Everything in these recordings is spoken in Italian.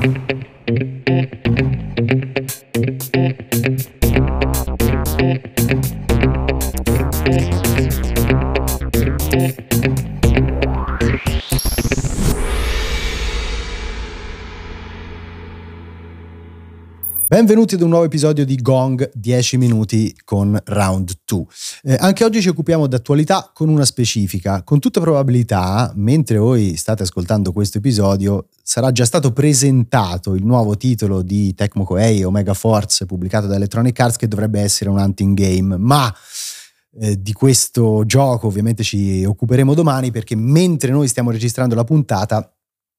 thank you Benvenuti ad un nuovo episodio di Gong 10 minuti con Round 2. Eh, anche oggi ci occupiamo d'attualità con una specifica. Con tutta probabilità, mentre voi state ascoltando questo episodio, sarà già stato presentato il nuovo titolo di Tecmo Koei Omega Force pubblicato da Electronic Arts che dovrebbe essere un hunting game, ma eh, di questo gioco ovviamente ci occuperemo domani perché mentre noi stiamo registrando la puntata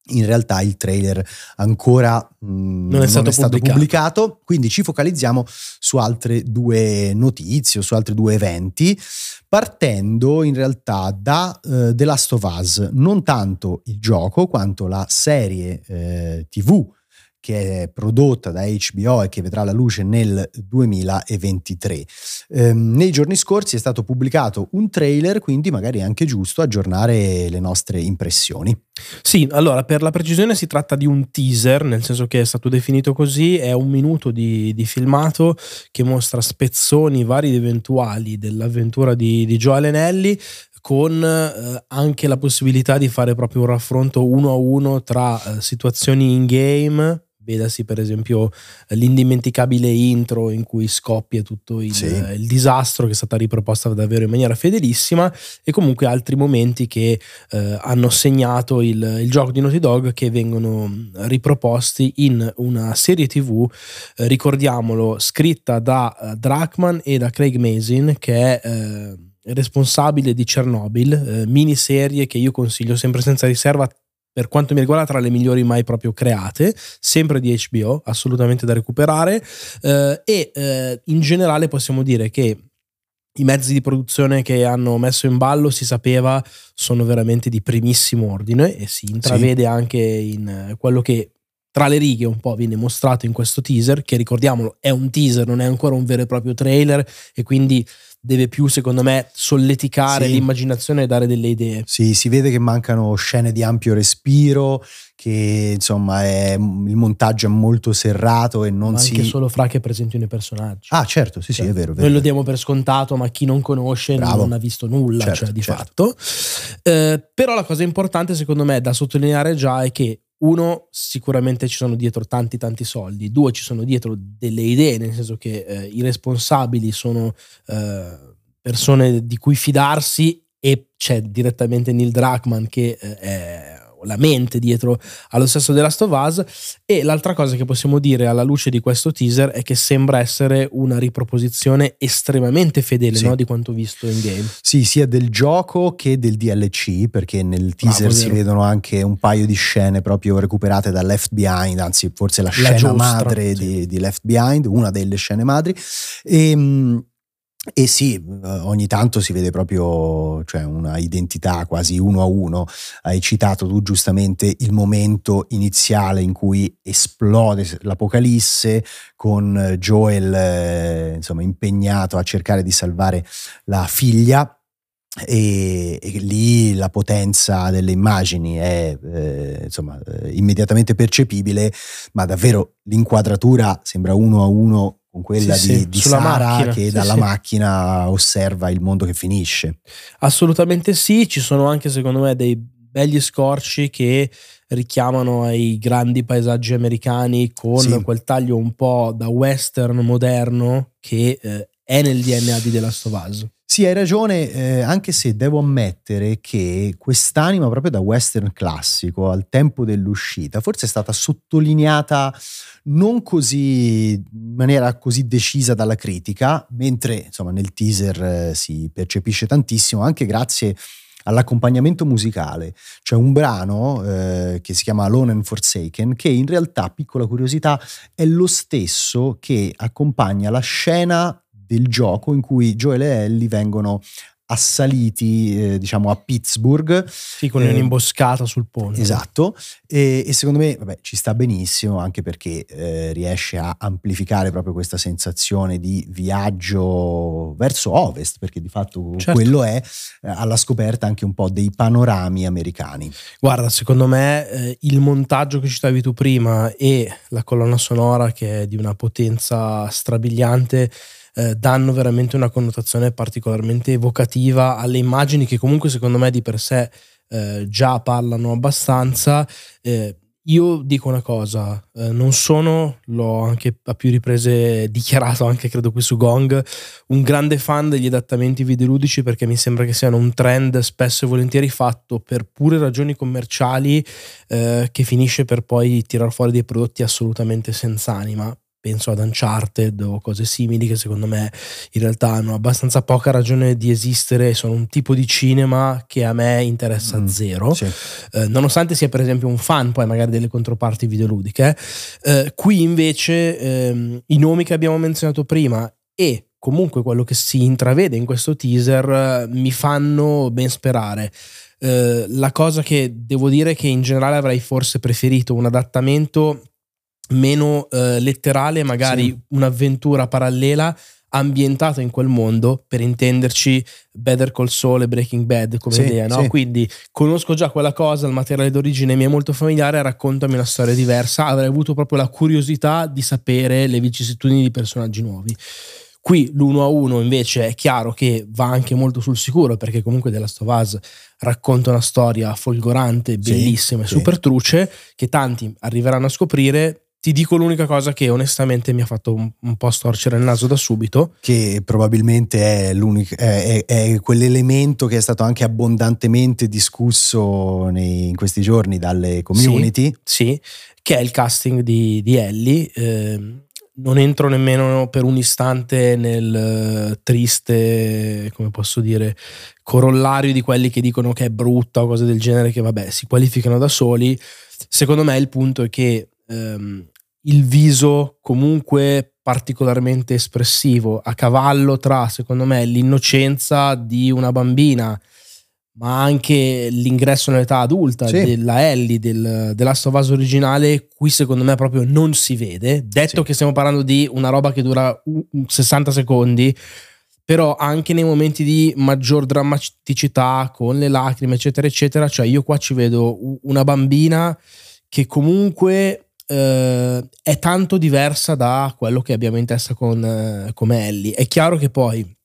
in realtà il trailer ancora mh, mm, non è stato, non è stato pubblicato. pubblicato. quindi ci focalizziamo su altre due notizie o su altri due eventi, partendo in realtà da uh, The Last of Us, non tanto il gioco quanto la serie uh, TV che è prodotta da HBO e che vedrà la luce nel 2023. Ehm, nei giorni scorsi è stato pubblicato un trailer, quindi magari è anche giusto aggiornare le nostre impressioni. Sì, allora per la precisione si tratta di un teaser, nel senso che è stato definito così, è un minuto di, di filmato che mostra spezzoni vari ed eventuali dell'avventura di, di Joe Anelli con eh, anche la possibilità di fare proprio un raffronto uno a uno tra eh, situazioni in game vedasi per esempio l'indimenticabile intro in cui scoppia tutto il, sì. il, disastro che è stata riproposta davvero in maniera fedelissima e comunque altri momenti che eh, hanno segnato il, il, gioco di Naughty Dog che vengono riproposti in una serie tv eh, ricordiamolo scritta da uh, Drachman e da Craig Mazin che è eh, responsabile di Chernobyl eh, miniserie che io consiglio sempre senza riserva per quanto mi riguarda tra le migliori mai proprio create, sempre di HBO, assolutamente da recuperare eh, e eh, in generale possiamo dire che i mezzi di produzione che hanno messo in ballo si sapeva sono veramente di primissimo ordine e si intravede sì. anche in quello che tra le righe un po' viene mostrato in questo teaser, che ricordiamolo è un teaser, non è ancora un vero e proprio trailer e quindi deve più, secondo me, solleticare sì. l'immaginazione e dare delle idee. Sì, si vede che mancano scene di ampio respiro, che insomma è, il montaggio è molto serrato e non ma si... anche solo fra che presentino i personaggi. Ah certo, sì cioè, sì, è vero. Noi lo diamo per scontato, ma chi non conosce Bravo. non ha visto nulla, certo, cioè di certo. fatto. Eh, però la cosa importante secondo me da sottolineare già è che uno, sicuramente ci sono dietro tanti tanti soldi, due, ci sono dietro delle idee, nel senso che eh, i responsabili sono eh, persone di cui fidarsi e c'è direttamente Neil Druckmann che eh, è la mente dietro allo stesso The Last of Us e l'altra cosa che possiamo dire alla luce di questo teaser è che sembra essere una riproposizione estremamente fedele sì. no, di quanto visto in game. Sì, sia del gioco che del DLC perché nel teaser si vedono anche un paio di scene proprio recuperate da Left Behind, anzi forse la, la scena giostra, madre sì. di, di, Left Behind, una delle scene madri. E, ehm, e sì, eh, ogni tanto si vede proprio cioè, una identità quasi uno a uno. Hai citato tu giustamente il momento iniziale in cui esplode l'apocalisse con Joel eh, insomma, impegnato a cercare di salvare la figlia. E, e, lì la potenza delle immagini è eh, insomma eh, immediatamente percepibile ma davvero l'inquadratura sembra uno a uno con quella sì, di, sì, di Sara macchina. che sì, dalla macchina osserva il mondo che finisce. Assolutamente sì, ci sono anche secondo me dei begli scorci che richiamano ai grandi paesaggi americani con quel taglio un po' da western moderno che eh, è nel DNA di The Last of Us. Sì, hai ragione, eh, anche se devo ammettere che quest'anima proprio da western classico al tempo dell'uscita forse è stata sottolineata non così in maniera così decisa dalla critica, mentre insomma nel teaser eh, si percepisce tantissimo anche grazie all'accompagnamento musicale. C'è un brano eh, che si chiama Alone and Forsaken che in realtà, piccola curiosità, è lo stesso che accompagna la scena del gioco in cui Joel e Ellie vengono assaliti eh, diciamo a Pittsburgh. Sì, con eh, un'imboscata sul ponte. Esatto, e, e secondo me vabbè, ci sta benissimo anche perché eh, riesce a amplificare proprio questa sensazione di viaggio verso ovest, perché di fatto certo. quello è eh, alla scoperta anche un po' dei panorami americani. Guarda, secondo me eh, il montaggio che citavi tu prima e la colonna sonora che è di una potenza strabiliante eh, danno veramente una connotazione particolarmente evocativa alle immagini che comunque secondo me di per sé eh, già parlano abbastanza. Eh, io dico una cosa, eh, non sono, l'ho anche a più riprese dichiarato anche credo qui su Gong, un grande fan degli adattamenti videoludici perché mi sembra che siano un trend spesso e volentieri fatto per pure ragioni commerciali eh, che finisce per poi tirar fuori dei prodotti assolutamente senza anima penso ad Uncharted o cose simili che secondo me in realtà hanno abbastanza poca ragione di esistere, sono un tipo di cinema che a me interessa mm, zero, sì. eh, nonostante sia per esempio un fan poi magari delle controparti videoludiche. Eh, qui invece ehm, i nomi che abbiamo menzionato prima e comunque quello che si intravede in questo teaser eh, mi fanno ben sperare. Eh, la cosa che devo dire è che in generale avrei forse preferito un adattamento meno eh, letterale, magari sì. un'avventura parallela ambientata in quel mondo, per intenderci Better Call Saul e Breaking Bad come sì, idea, no? Sì. Quindi conosco già quella cosa, il materiale d'origine mi è molto familiare, raccontami una storia diversa, avrei avuto proprio la curiosità di sapere le vicissitudini di personaggi nuovi. Qui l'uno a uno invece è chiaro che va anche molto sul sicuro perché comunque The Last of Us racconta una storia folgorante, bellissima sì, e super truce che tanti arriveranno a scoprire ti dico l'unica cosa che onestamente mi ha fatto un, un po' storcere il naso da subito. Che probabilmente è, è, è, quell'elemento che è stato anche abbondantemente discusso nei, in questi giorni dalle community. Sì, sì, che è il casting di, di Ellie. Eh, non entro nemmeno per un istante nel uh, triste, come posso dire, corollario di quelli che dicono che è brutta o cose del genere, che vabbè, si qualificano da soli. Secondo me il punto è che um, il viso comunque particolarmente espressivo, a cavallo tra, secondo me, l'innocenza di una bambina, ma anche l'ingresso nell'età adulta sì. della Ellie, del, della Stovaz originale, qui secondo me proprio non si vede. Detto sì. che stiamo parlando di una roba che dura 60 secondi, però anche nei momenti di maggior drammaticità, con le lacrime, eccetera, eccetera, cioè io qua ci vedo una bambina che comunque eh, è tanto diversa da quello che abbiamo in testa con, eh, come Ellie. È chiaro che poi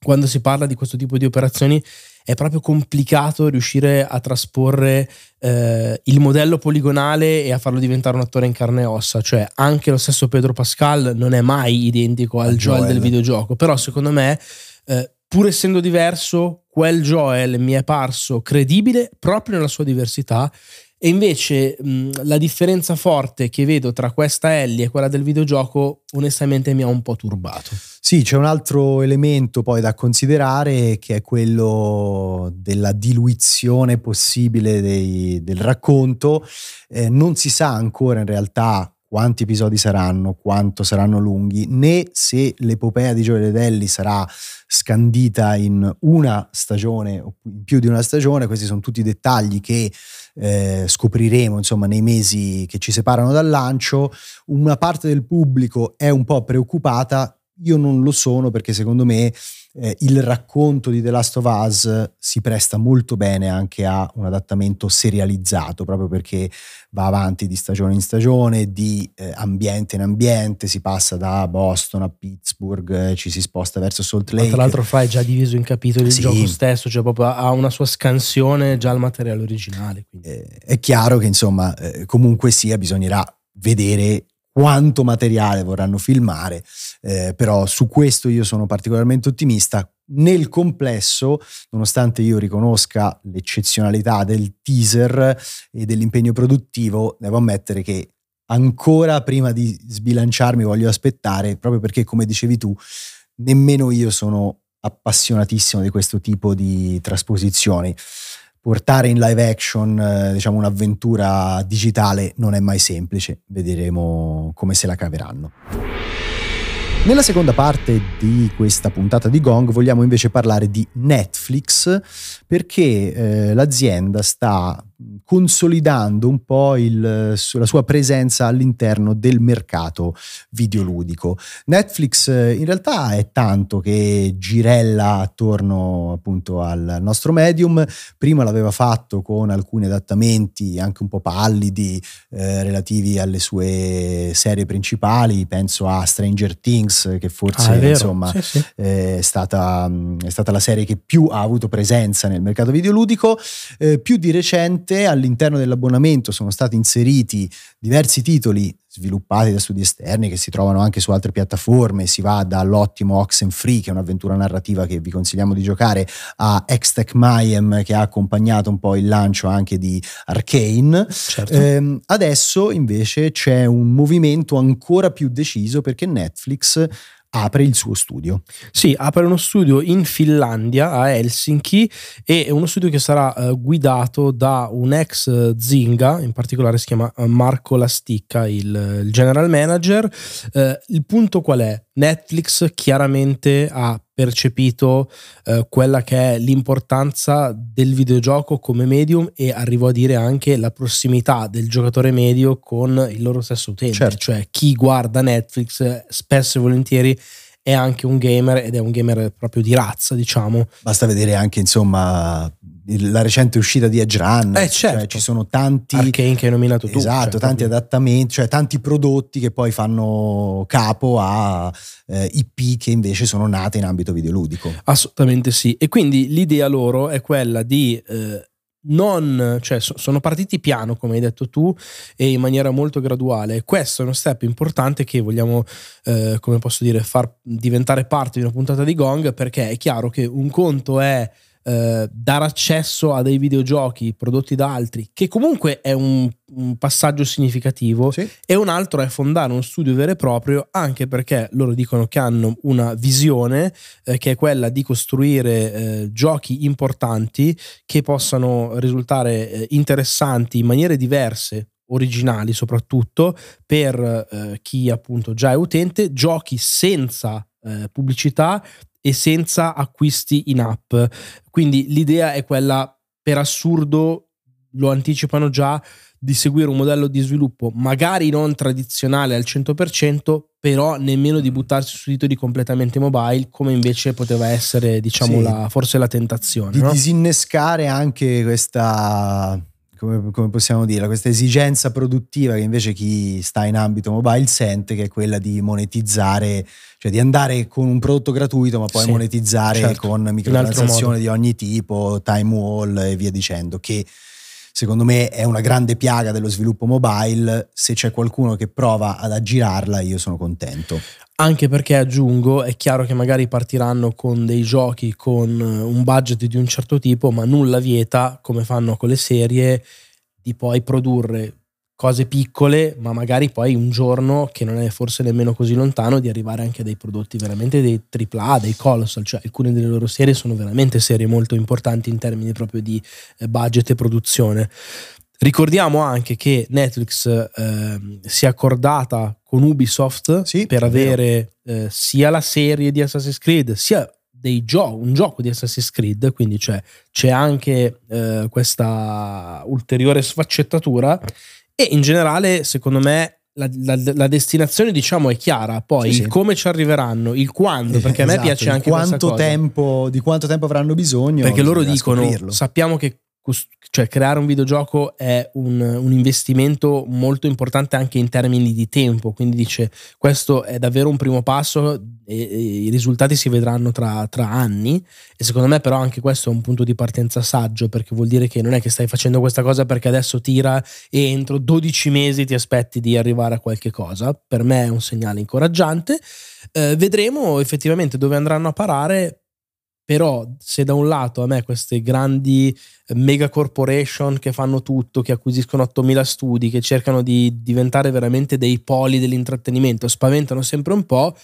quando si parla di questo tipo di operazioni è proprio complicato riuscire a trasporre eh, il modello poligonale e a farlo diventare un attore in carne e ossa. Cioè, anche lo stesso Pedro Pascal non è mai identico al Joel, Joel del videogioco. Però, secondo me, eh, pur essendo diverso, quel Joel mi è parso credibile proprio nella sua diversità e invece mh, la differenza forte che vedo tra questa Ellie e quella del videogioco onestamente mi ha un po' turbato. Sì, c'è un altro elemento poi da considerare che è quello della diluizione possibile dei, del racconto. Eh, non si sa ancora in realtà quanti episodi saranno, quanto saranno lunghi, né se l'epopea di Gioele Delli sarà scandita in una stagione o in più di una stagione, questi sono tutti dettagli che eh, scopriremo insomma nei mesi che ci separano dal lancio. Una parte del pubblico è un po' preoccupata, io non lo sono perché secondo me eh, il racconto di The Last of Us si presta molto bene anche a un adattamento serializzato, proprio perché va avanti di stagione in stagione, di eh, ambiente in ambiente, si passa da Boston a Pittsburgh, eh, ci si sposta verso Salt Lake. Ma tra l'altro fa è già diviso in capitoli il sì. gioco stesso, cioè proprio ha una sua scansione già al materiale originale. Eh, è chiaro che insomma eh, comunque sia bisognerà vedere quanto materiale vorranno filmare, eh, però su questo io sono particolarmente ottimista. Nel complesso, nonostante io riconosca l'eccezionalità del teaser e dell'impegno produttivo, devo ammettere che ancora prima di sbilanciarmi voglio aspettare, proprio perché come dicevi tu, nemmeno io sono appassionatissimo di questo tipo di trasposizioni portare in live action eh, diciamo un'avventura digitale non è mai semplice, vedremo come se la caveranno. Nella seconda parte di questa puntata di Gong vogliamo invece parlare di Netflix perché eh, l'azienda sta consolidando un po' il, la sua presenza all'interno del mercato videoludico. Netflix eh, in realtà è tanto che girella attorno appunto al nostro medium, prima l'aveva fatto con alcuni adattamenti anche un po' pallidi eh, relativi alle sue serie principali, penso a Stranger Things che forse ah, insomma sì, sì. È, stata, è, stata, la serie che più ha avuto presenza nel mercato videoludico, eh, più di recente all'interno dell'abbonamento sono stati inseriti diversi titoli sviluppati da studi esterni che si trovano anche su altre piattaforme, si va dall'ottimo Oxenfree che è un'avventura narrativa che vi consigliamo di giocare a Extech Mayhem che ha accompagnato un po' il lancio anche di Arcane. Certo. Eh, adesso invece c'è un movimento ancora più deciso perché Netflix apre il suo studio. Sì, apre uno studio in Finlandia, a Helsinki, e è uno studio che sarà uh, guidato da un ex Zinga, in particolare si chiama eh, Marco Lasticca, il, il general manager. Uh, il punto qual è? Netflix chiaramente ha percepito uh, quella che è l'importanza del videogioco come medium e arrivo a dire anche la prossimità del giocatore medio con il loro stesso utente, certo. cioè chi guarda Netflix spesso e volentieri è anche un gamer ed è un gamer proprio di razza, diciamo. Basta vedere anche, insomma, la recente uscita di Edge Run. Eh, certo. Cioè, ci sono tanti. Arcane che hai nominato tu. Esatto, cioè, tanti adattamenti, cioè tanti prodotti che poi fanno capo a eh, IP che invece sono nate in ambito videoludico. Assolutamente sì. E quindi l'idea loro è quella di. Eh, non, cioè sono partiti piano, come hai detto tu, e in maniera molto graduale. Questo è uno step importante che vogliamo, eh, come posso dire, far diventare parte di una puntata di Gong, perché è chiaro che un conto è eh, dare accesso a dei videogiochi prodotti da altri, che comunque è un, un passaggio significativo, sì. e un altro è fondare uno studio vero e proprio, anche perché loro dicono che hanno una visione eh, che è quella di costruire eh, giochi importanti che possano risultare eh, interessanti in maniere diverse originali soprattutto per eh, chi appunto già è utente, giochi senza eh, pubblicità e senza acquisti in app. Quindi l'idea è quella, per assurdo, lo anticipano già, di seguire un modello di sviluppo magari non tradizionale al 100%, però nemmeno di buttarsi su titoli completamente mobile, come invece poteva essere, diciamo, sì. la, forse la tentazione. Di no? disinnescare anche questa come, come, possiamo dire, questa esigenza produttiva che invece chi sta in ambito mobile sente, che è quella di monetizzare, cioè di andare con un prodotto gratuito, ma poi sì, monetizzare certo, con microtransazioni di ogni tipo, time wall e via dicendo, che secondo me è una grande piaga dello sviluppo mobile. Se c'è qualcuno che prova ad aggirarla, io sono contento. Anche perché aggiungo, è chiaro che magari partiranno con dei giochi con eh, un budget di un certo tipo, ma nulla vieta, come fanno con le serie, di poi produrre cose piccole, ma magari poi un giorno, che non è forse nemmeno così lontano, di arrivare anche a dei prodotti veramente dei AAA, dei colossal, cioè alcune delle loro serie sono veramente serie molto importanti in termini proprio di eh, budget e produzione. Ricordiamo anche che Netflix eh, si è accordata con Ubisoft sì, per avere eh, sia la serie di Assassin's Creed sia gio- un gioco di Assassin's Creed, quindi cioè, c'è anche eh, questa ulteriore sfaccettatura e in generale secondo me la, la, la, destinazione diciamo è chiara, poi sì, il come ci arriveranno, il quando, perché a me esatto, piace anche quanto tempo, di quanto tempo avranno bisogno. Perché loro dicono, scoprirlo. sappiamo che cioè creare un videogioco è un, un, investimento molto importante anche in termini di tempo, quindi dice questo è davvero un primo passo e, e i risultati si vedranno tra, tra, anni. E secondo me però anche questo è un punto di partenza saggio perché vuol dire che non è che stai facendo questa cosa perché adesso tira e entro 12 mesi ti aspetti di arrivare a qualche cosa, per me è un segnale incoraggiante. Eh, vedremo effettivamente dove andranno a parare però se da un lato a me queste grandi eh, mega corporation che fanno tutto, che acquisiscono 8000 studi, che cercano di diventare veramente dei poli dell'intrattenimento, spaventano sempre un po',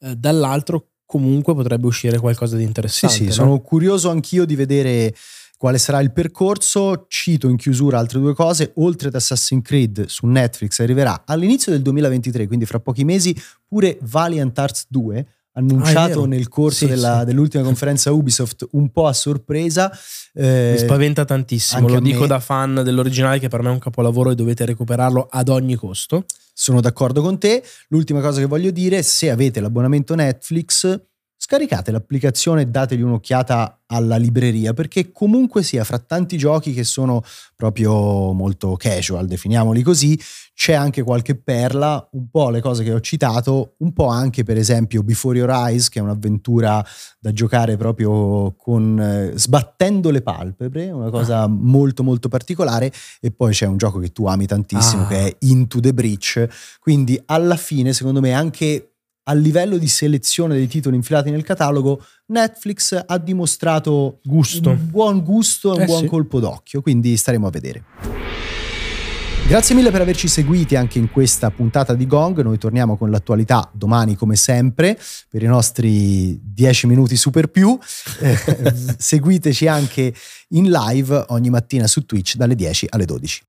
eh, dall'altro comunque potrebbe uscire qualcosa di interessante. Sì, sì, no? sono curioso anch'io di vedere quale sarà il percorso. Cito in chiusura altre due cose, oltre ad Assassin's Creed su Netflix arriverà all'inizio del 2023, quindi fra pochi mesi, pure Valiant Arts 2 annunciato Ah, nel corso Sì, della- sì. dell'ultima conferenza Ubisoft un po' a sorpresa. Eh, Mi spaventa tantissimo, lo dico me. da fan dell'originale che per me è un capolavoro e dovete recuperarlo ad ogni costo. Sono d'accordo con te. L'ultima cosa che voglio dire, se avete l'abbonamento Netflix, scaricate l'applicazione e dategli un'occhiata alla libreria, perché comunque sia, fra tanti giochi che sono proprio molto casual, definiamoli così, c'è anche qualche perla, un po' le cose che ho citato, un po' anche per esempio Before Your Eyes, che è un'avventura da giocare proprio con eh, sbattendo le palpebre, una cosa molto molto particolare e poi c'è un gioco che tu ami tantissimo Ah. che è Into the Breach, quindi alla fine secondo me anche a livello di selezione dei titoli infilati nel catalogo Netflix ha dimostrato Gusto. un buon gusto e un Eh buon sì. colpo d'occhio, quindi staremo a vedere. Grazie mille per averci seguiti anche in questa puntata di Gong. Noi torniamo con l'attualità domani, come sempre, per i nostri 10 minuti super più. Eh, seguiteci anche in live ogni mattina su Twitch dalle 10 alle 12.